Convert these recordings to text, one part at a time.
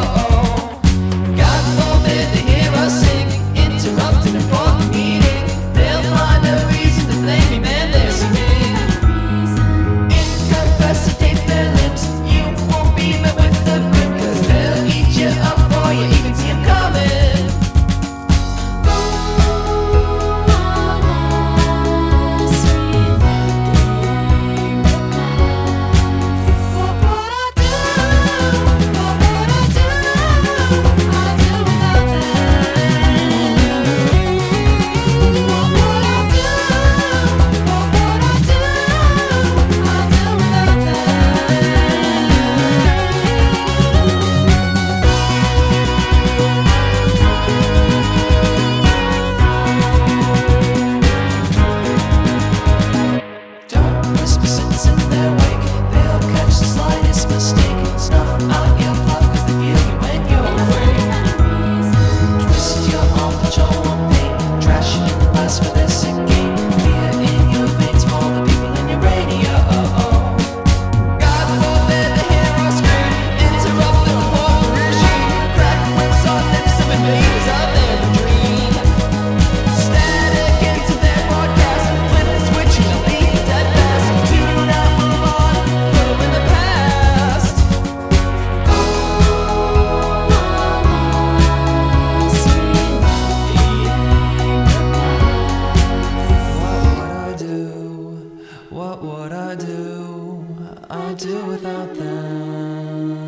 oh, oh. what would I do? I'd do without them.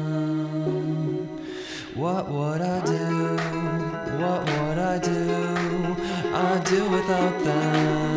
What would I do? What would I do? I'd do without them.